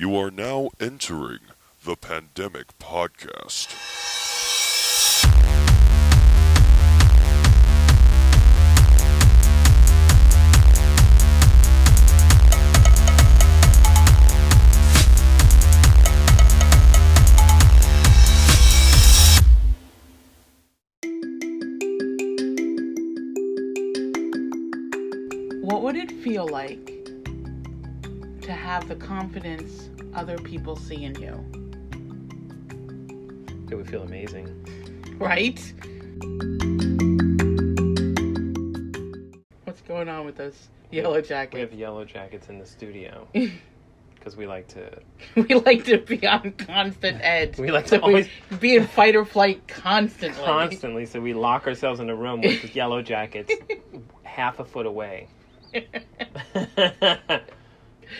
You are now entering the Pandemic Podcast. What would it feel like to have the confidence other people see in you? It would feel amazing. Right? What's going on with those yellow jackets. We have yellow jackets in the studio because we like to. We like to be on constant edge. We like to So always- be in fight or flight constantly. Constantly, so we lock ourselves in a room with yellow jackets half a foot away.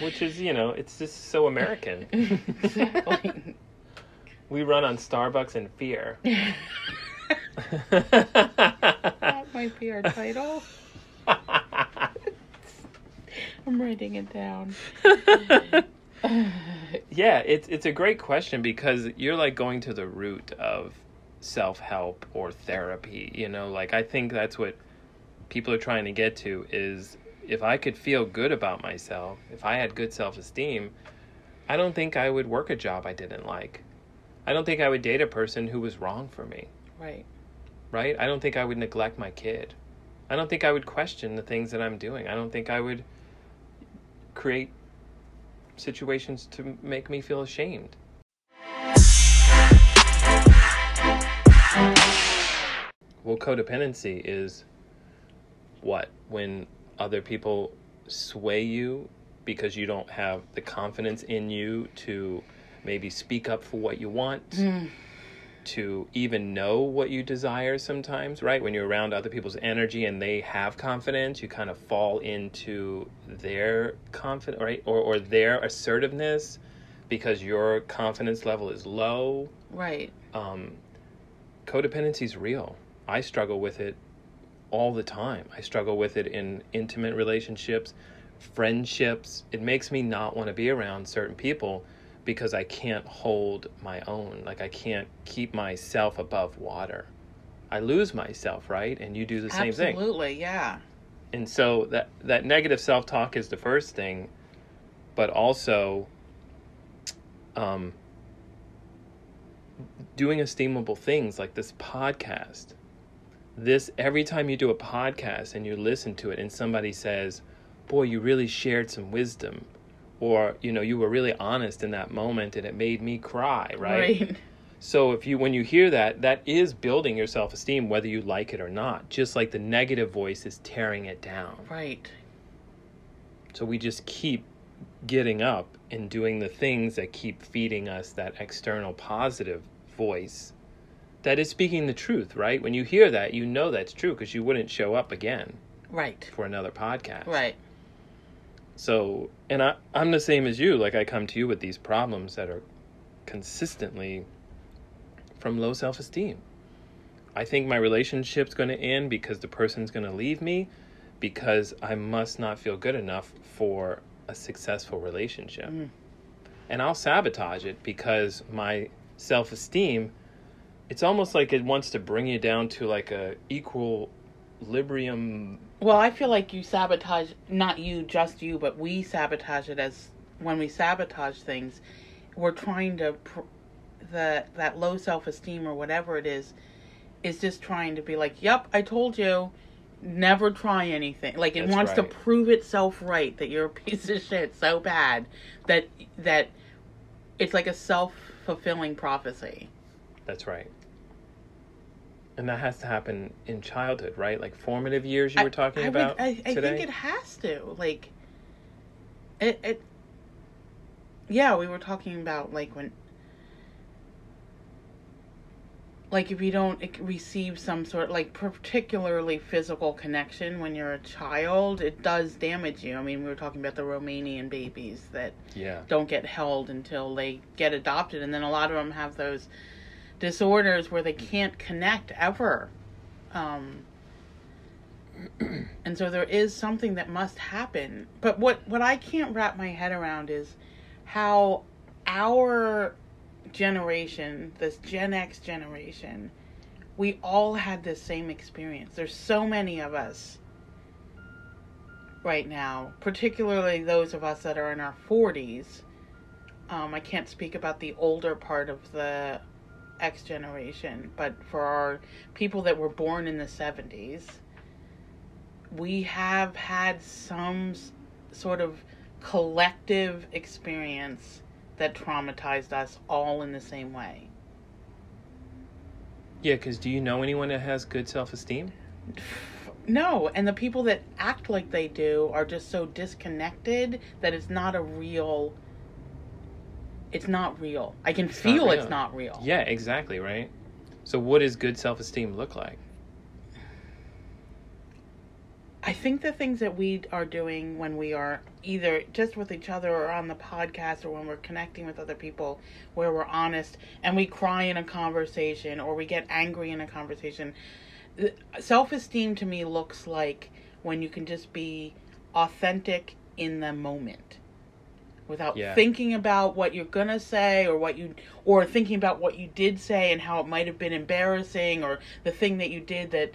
Which is, you know, it's just so American. exactly. We run on Starbucks in fear. that might be our title. I'm writing it down. yeah, it's it's a great question because you're like going to the root of self help or therapy. You know, like I think that's what people are trying to get to is if I could feel good about myself, if I had good self esteem, I don't think I would work a job I didn't like. I don't think I would date a person who was wrong for me, Right. right? I don't think I would neglect my kid. I don't think I would question the things that I'm doing. I don't think I would create situations to make me feel ashamed. Well, codependency is what? When other people sway you because you don't have the confidence in you to maybe speak up for what you want, to even know what you desire sometimes, right? When you're around other people's energy and they have confidence, you kind of fall into their confidence, right? Or, or their assertiveness because your confidence level is low Right. um, codependency is real. I struggle with it all the time. I struggle with it in intimate relationships, friendships. It makes me not want to be around certain people because I can't hold my own. Like I can't keep myself above water. I lose myself, right? And you do the same thing Absolutely, yeah. and so that that negative self-talk is the first thing but also um doing esteemable things like this podcast this every time you do a podcast and you listen to it and somebody says boy you really shared some wisdom or you know you were really honest in that moment and it made me cry right, Right. so if you when you hear that, that is building your self-esteem whether you like it or not. Just like the negative voice is tearing it down. Right. So we just keep getting up and doing the things that keep feeding us that external positive voice that is speaking the truth, right? When you hear that, you know that's true because you wouldn't show up again Right. for another podcast. Right. So, and I, I'm the same as you. Like, I come to you with these problems that are consistently from low self esteem. I think my relationship's going to end because the person's going to leave me because I must not feel good enough for a successful relationship. Mm. And I'll sabotage it because my self esteem, it's almost like it wants to bring you down to like a equal librium Well, I feel like you sabotage, not you, just you, but we sabotage it as when we sabotage things, we're trying to, pr- that that low self esteem or whatever it is, is just trying to be like, yep, I told you, never try anything. Like it That's wants to prove itself right that you're a piece of shit so bad that that it's like a self fulfilling prophecy. That's right. And that has to happen in childhood, right? Like formative years you were talking I, about I, I today. think it has to. Like, it, it. Yeah, we were talking about like when, like if you don't receive some sort like particularly physical connection when you're a child, it does damage you. I mean, we were talking about the Romanian babies that yeah. don't get held until they get adopted, and then a lot of them have those disorders where they can't connect ever. Um, and so there is something that must happen. But what what I can't wrap my head around is how our generation, this Gen X generation, we all had this same experience. There's so many of us right now, particularly those of us that are in our 40s. Um, I can't speak about the older part of the X generation, but for our people that were born in the 70s, we have had some sort of collective experience that traumatized us all in the same way. Yeah, because do you know anyone that has good self esteem? No, and the people that act like they do are just so disconnected that it's not a real. It's not real. I can not feel it's not real. Yeah, exactly, right? So, what does good self esteem look like? I think the things that we are doing when we are either just with each other or on the podcast or when we're connecting with other people where we're honest and we cry in a conversation or we get angry in a conversation. Self esteem to me looks like when you can just be authentic in the moment without Yeah. thinking about what you're gonna say or what you or thinking about what you did say and how it might have been embarrassing or the thing that you did that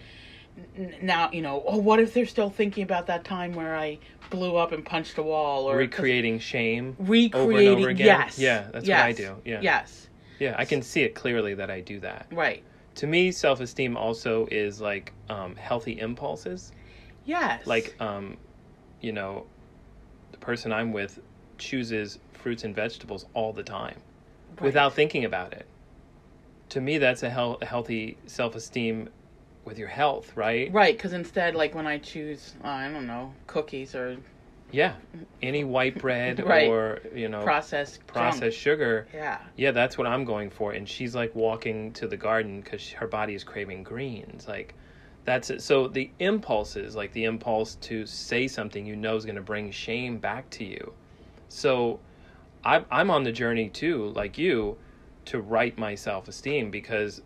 n- now you know oh what if they're still thinking about that time where i blew up and punched a wall or Recreating shame recreating over and over again? yes Yeah, that's yes, what I do. Yeah. yes Yeah, I can see it clearly that I do that. right To me, self esteem also is like um, healthy impulses. yes Like, um, you know, the person I'm with chooses fruits and vegetables all the time Right. without thinking about it. To me, that's a, hel- a healthy self esteem with your health, right? right because instead like when i choose uh, i don't know cookies or Yeah. Any white bread Right. or, you know, processed junk. processed sugar. yeah Yeah, that's what I'm going for. And she's like walking to the garden because her body is craving greens. Like, that's it. So the impulses, like the impulse to say something you know is going to bring shame back to you. So I'm, I'm on the journey too, like you, to right my self esteem because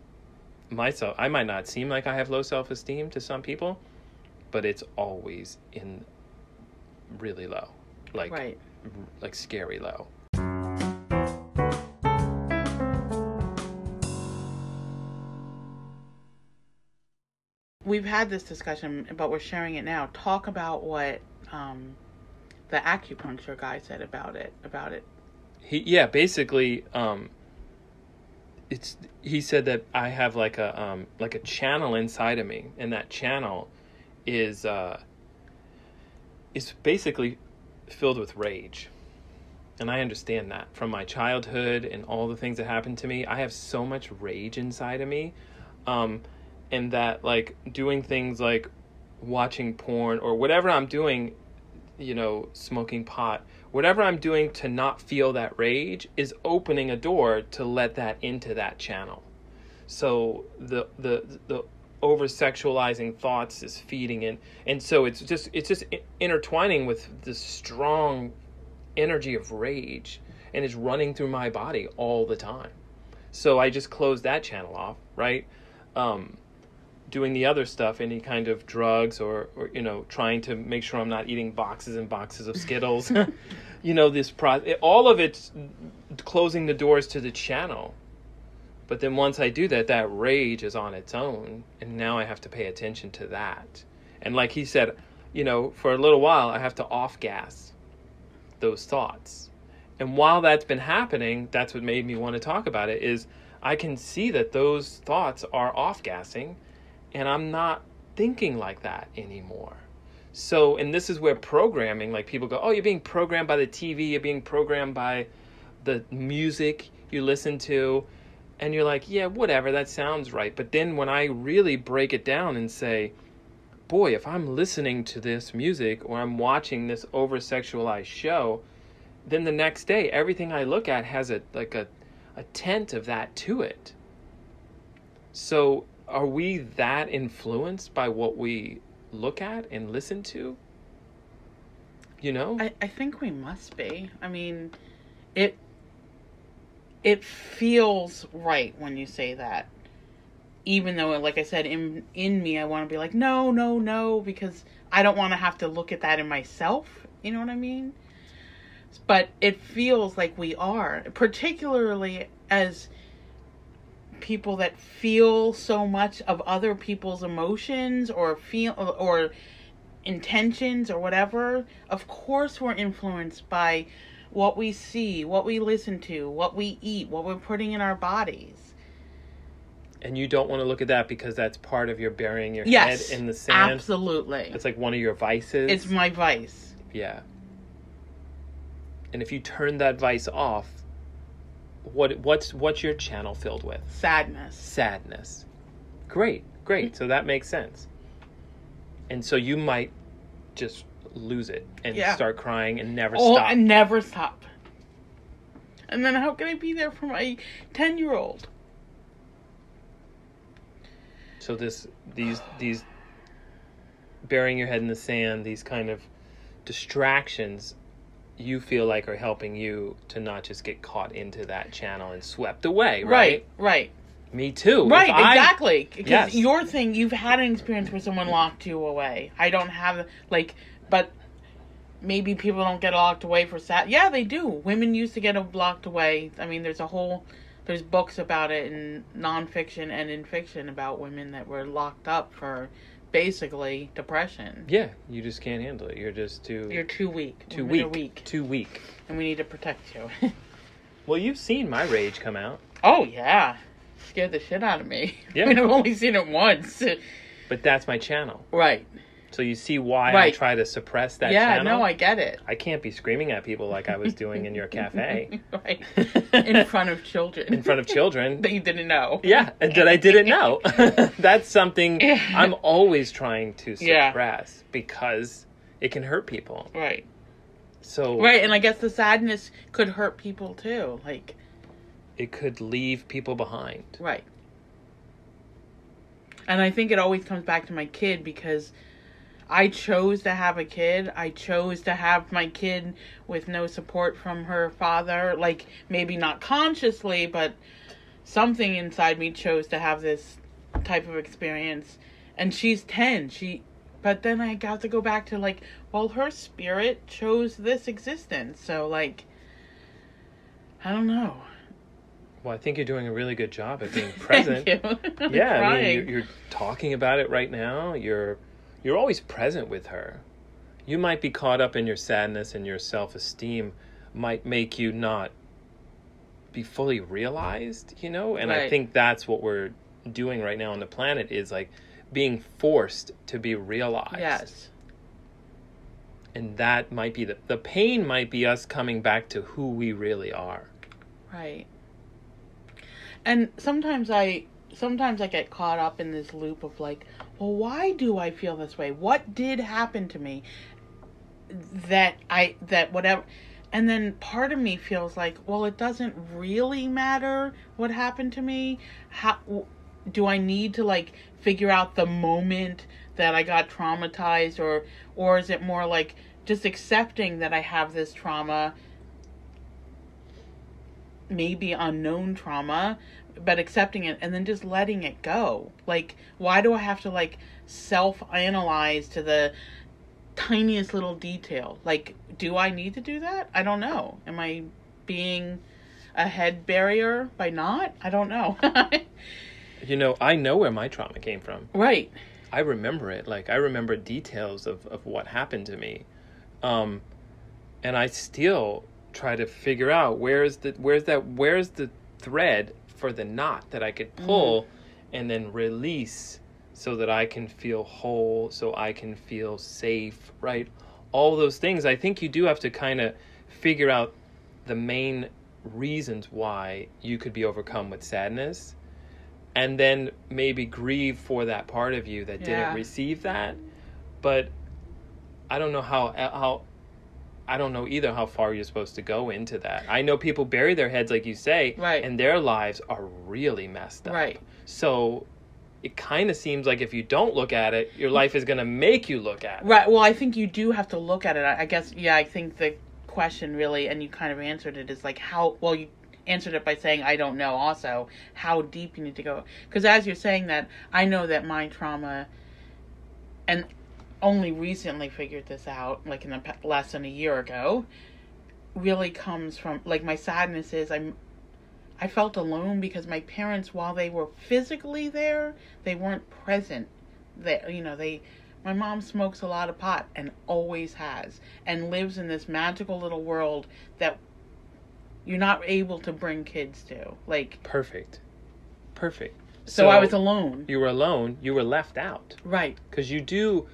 myself, I might not seem like I have low self esteem to some people, but it's always in really low, like, right like scary low. we've had this discussion, but we're sharing it now. Talk about what um, the acupuncture guy said about it. About it. he yeah basically um it's he said that i have like a um like a channel inside of me and that channel is uh is basically filled with rage and i understand that from my childhood and all the things that happened to me i have so much rage inside of me um and that like doing things like watching porn or whatever i'm doing you know, smoking pot, whatever I'm doing to not feel that rage is opening a door to let that into that channel. So the the the over sexualizing thoughts is feeding in and so it's just it's just intertwining with this strong energy of rage and it's running through my body all the time. So I just closed that channel off, right? Um doing the other stuff, any kind of drugs or, or you know, trying to make sure I'm not eating boxes and boxes of Skittles. you know, this pro it- all of it's closing the doors to the channel. But then once I do that, that rage is on its own, and now I have to pay attention to that. And like he said, you know, for a little while I have to off gas those thoughts. And while that's been happening, that's what made me want to talk about it is I can see that those thoughts are off gassing and I'm not thinking like that anymore. So, and this is where programming, like people go, oh, you're being programmed by the TV, you're being programmed by the music you listen to. And you're like, yeah, whatever, that sounds right. But then when I really break it down and say, boy, if I'm listening to this music or I'm watching this over sexualized show, then the next day everything I look at has a like a, a tent of that to it. So are we that influenced by what we look at and listen to? You know? I, I think we must be. I mean, it it feels right when you say that. Even though, like I said, in in me, I want to be like, no, no, no, because I don't want to have to look at that in myself. You know what I mean? but it feels like we are, particularly as people that feel so much of other people's emotions or feel or intentions or whatever. Of course, we're influenced by what we see, what we listen to, what we eat, what we're putting in our bodies. And you don't want to look at that because that's part of your burying your Yes, head in the sand. absolutely. It's like one of your vices. It's my vice. Yeah. And if you turn that vice off, what what's what's your channel filled with? Sadness. Sadness. Great, great. So that makes sense. And so you might just lose it and Yeah. start crying and never Oh, stop. I never stop. And then how can I be there for my 10 year old? So this these these burying your head in the sand, these kind of distractions you feel like are helping you to not just get caught into that channel and swept away, right? Right, right. Me too. Right, I- exactly. Because Yes. your thing, you've had an experience where someone locked you away. I don't have, like, but maybe people don't get locked away for sad. Yeah, they do. Women used to get locked away. I mean, there's a whole, there's books about it in nonfiction and in fiction about women that were locked up for basically depression. Yeah, you just can't handle it. You're just too You're too weak. too weak. weak. Too weak. And we need to protect you. Well, you've seen my rage come out, oh, yeah. Scared the shit out of me. Yeah. I mean, I've only seen it once. but that's my channel. right. So you see why I try to suppress that yeah, channel. no, I get it. I can't be screaming at people like I was doing in your cafe right. In front of children. in front of children. that you didn't know. Yeah, and that I didn't know. That's something I'm always trying to Yeah. suppress because it can hurt people. Right. So Right, and I guess the sadness could hurt people too. Like, it could leave people behind. right. And I think it always comes back to my kid because I chose to have a kid. I chose to have my kid with no support from her father. Like, maybe not consciously, but something inside me chose to have this type of experience. And she's 10. She. But then I got to go back to, like, well, her spirit chose this existence. So, like, I don't know. Well, I think you're doing a really good job at being present. Thank you. Yeah, I mean, you're, you're talking about it right now. You're you're always present with her. You might be caught up in your sadness and your self-esteem might make you not be fully realized, you know? And I think that's what we're doing right now on the planet is like being forced to be realized. Yes. And that might be the the pain might be us coming back to who we really are. Right. And sometimes I sometimes I get caught up in this loop of like, well, why do I feel this way? What did happen to me that I that whatever and then part of me feels like, well, it doesn't really matter what happened to me. How do I need to like figure out the moment that I got traumatized or or is it more like just accepting that I have this trauma maybe unknown trauma but accepting it and then just letting it go. Like why do i have to like self analyze to the tiniest little detail? Like do i need to do that? I don't know. Am i being a head barrier by not? I don't know. You know, I know where my trauma came from. right. I remember it. Like I remember details of, of what happened to me. Um and I still try to figure out where's the where's that where's the thread for the knot that I could mm-hmm. pull and then release so that I can feel whole, so I can feel safe, right? All those things. I think you do have to kind of figure out the main reasons why you could be overcome with sadness and then maybe grieve for that part of you that Yeah. didn't receive that but i don't know how how i don't know either how far you're supposed to go into that i know people bury their heads like you say Right. and their lives are really messed up right so it kind of seems like if you don't look at it your life is going to make you look at it Right. Well, I think you do have to look at it. I I guess, yeah, I think the question really, and you kind of answered it, is like how, well, you answered it by saying, I don't know also how deep you need to go. Because as you're saying that, I know that my trauma, and only recently figured this out, like in the less than a year ago, really comes from like my sadness is I'm I felt alone because my parents while they were physically there, they weren't present there. You know, they my mom smokes a lot of pot and always has and lives in this magical little world that you're not able to bring kids to. Like Perfect. Perfect. so, I was alone. You were alone. You were left out Right. because you do.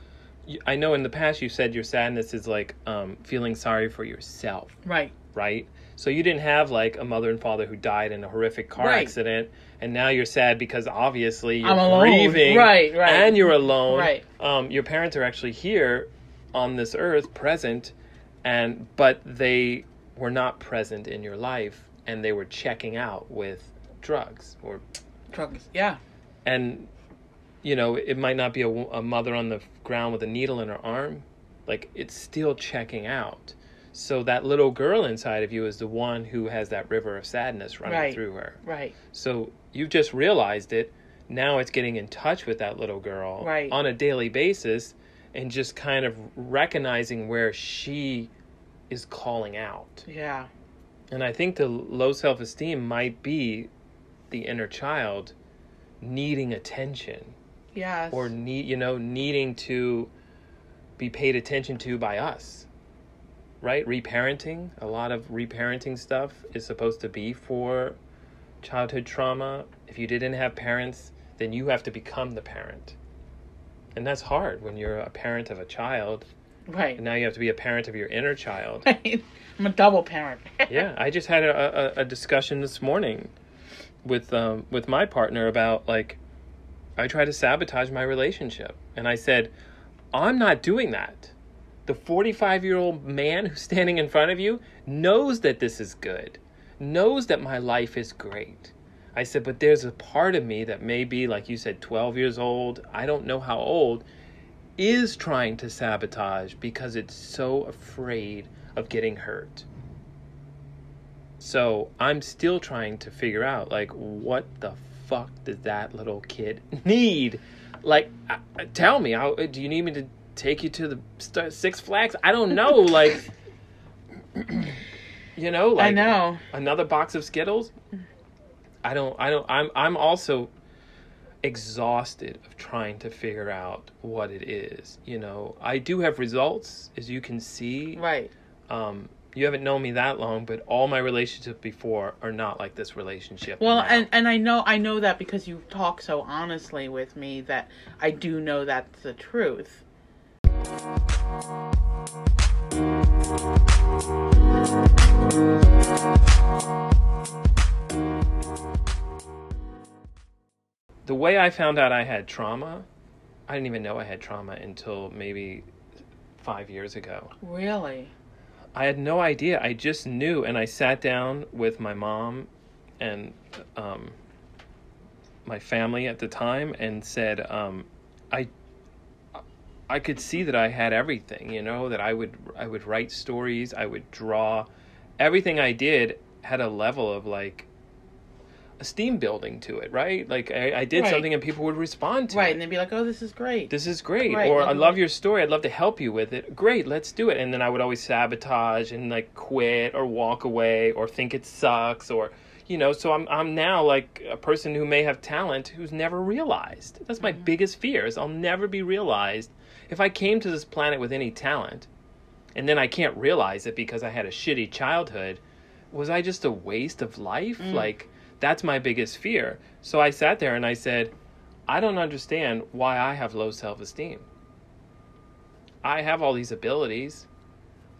I know in the past you said your sadness is like um, feeling sorry for yourself, Right. right? So you didn't have like a mother and father who died in a horrific car Right. accident, and now you're sad because obviously you're I'm alone. grieving, Right, right. and you're alone. Right. Um, your parents are actually here on this earth, present, and but they were not present in your life, and they were checking out with drugs or Drugs. Yeah. and you know it might not be a, a mother on the ground with a needle in her arm like it's still checking out so that little girl inside of you is the one who has that river of sadness running Right. through her Right. so you've just realized it now it's getting in touch with that little girl Right. on a daily basis and just kind of recognizing where she is calling out Yeah. and I think the low self esteem might be the inner child needing attention Yes. or need you know needing to be paid attention to by us. Right? Reparenting, a lot of reparenting stuff is supposed to be for childhood trauma. If you didn't have parents, then you have to become the parent. And that's hard when you're a parent of a child. right. And now you have to be a parent of your inner child. I'm a double parent. yeah, I just had a, a, a discussion this morning with um, with my partner about like I try to sabotage my relationship, and I said I'm not doing that. The 45 year old man who's standing in front of you knows that this is good, knows that my life is great. I said, but there's a part of me that may be, like you said, 12 years old, I don't know how old, is trying to sabotage because it's so afraid of getting hurt. So I'm still trying to figure out, like, what the fuck does that little kid need? Like, uh, tell me, how, do you need me to take you to the St- Six Flags? I don't know, like, you know, like I know. another box of Skittles. I don't. I don't. I'm. I'm also exhausted of trying to figure out what it is. You know, I do have results, as you can see. Right. Um, you haven't known me that long, but all my relationships before are not like this relationship. Well, now. and and I know I know that because you talk so honestly with me that I do know that's the truth. the way I found out I had trauma, I didn't even know I had trauma until maybe five years ago. Really. I had no idea. I just knew, and I sat down with my mom and um, my family at the time and said, um, "I, I could see that I had everything. You know, that I would I would write stories, I would draw, everything I did had a level of like." Esteem building to it right? Like i, I did Right. something and people would respond to Right, it. Right, and they'd be like, "Oh, this is great." this is great. Right, or i love your story. I'd love to help you with it. Great let's do it. And then i would always sabotage and like quit or walk away or think it sucks or you know so i'm i'm now like a person who may have talent who's never realized. That's my mm-hmm. biggest fear is i'll never be realized. If i came to this planet with any talent and then i can't realize it because i had a shitty childhood was i just a waste of life? Mm. Like that's my biggest fear so i sat there and i said I don't understand why I have low self esteem. I have all these abilities.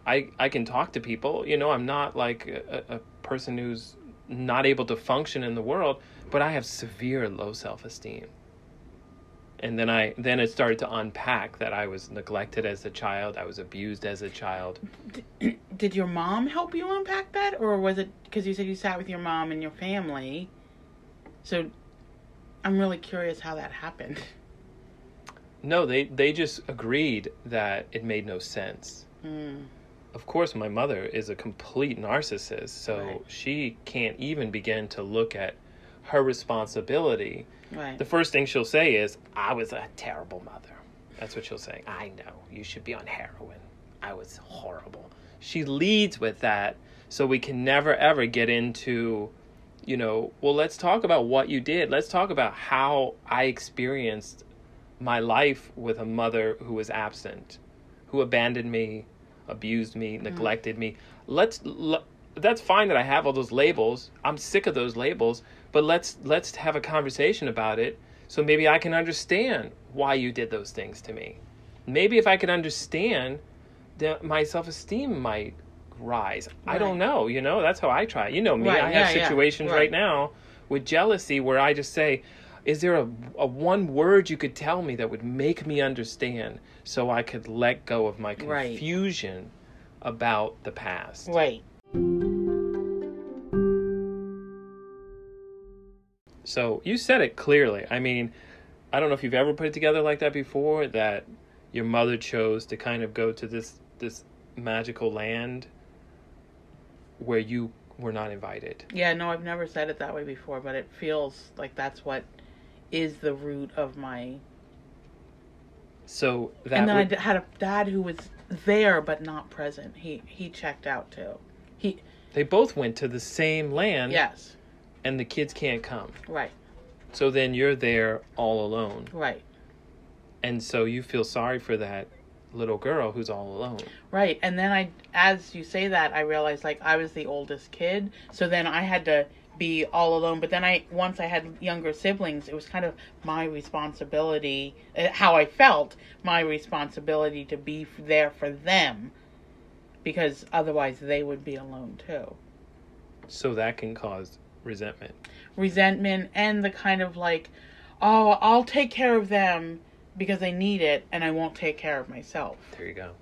I I can talk to people. You know, I'm not like a, a person who's not able to function in the world, but I have severe low self esteem. And then I then it started to unpack that I was neglected as a child, I was abused as a child. Did your mom help you unpack that, or was it because you said you sat with your mom and your family? So, I'm really curious how that happened. No, they they just agreed that it made no sense. Mm, of course my mother is a complete narcissist so Right. she can't even begin to look at her responsibility right. the first thing she'll say is i was a terrible mother that's what she'll say i know you should be on heroin i was horrible she leads with that So we can never ever get into, you know, well, let's talk about what you did. Let's talk about how I experienced my life with a mother who was absent, who abandoned me, abused me, mm-hmm. neglected me. Let's l- that's fine that I have all those labels. I'm sick of those labels, but let's let's have a conversation about it so maybe I can understand why you did those things to me. Maybe if I could understand that my self-esteem might rise. I don't know, you know, that's how I try. You know me. Right, I yeah, have yeah, situations right. right. now with jealousy where I just say, is there a, a one word you could tell me that would make me understand so I could let go of my Right. confusion about the past? Right. So you said it clearly. I mean, I don't know if you've ever put it together like that before that your mother chose to kind of go to this this magical land where you were not invited. Yeah, no, I've never said it that way before, but it feels like that's what is the root of my. So that and then would- I had a dad who was there but not present. He he checked out too. He they both went to the same land yes, and the kids can't come. right, So then you're there all alone. right, And so you feel sorry for that little girl who's all alone. right. And then I, as you say that, I realized like I was the oldest kid, so then I had to be all alone. But then I once I had younger siblings, it was kind of my responsibility, uh, how I felt, my responsibility to be there for them, because otherwise they would be alone too. So that can cause resentment. resentment and the kind of like, oh, I'll take care of them because they need it and I won't take care of myself. There you go.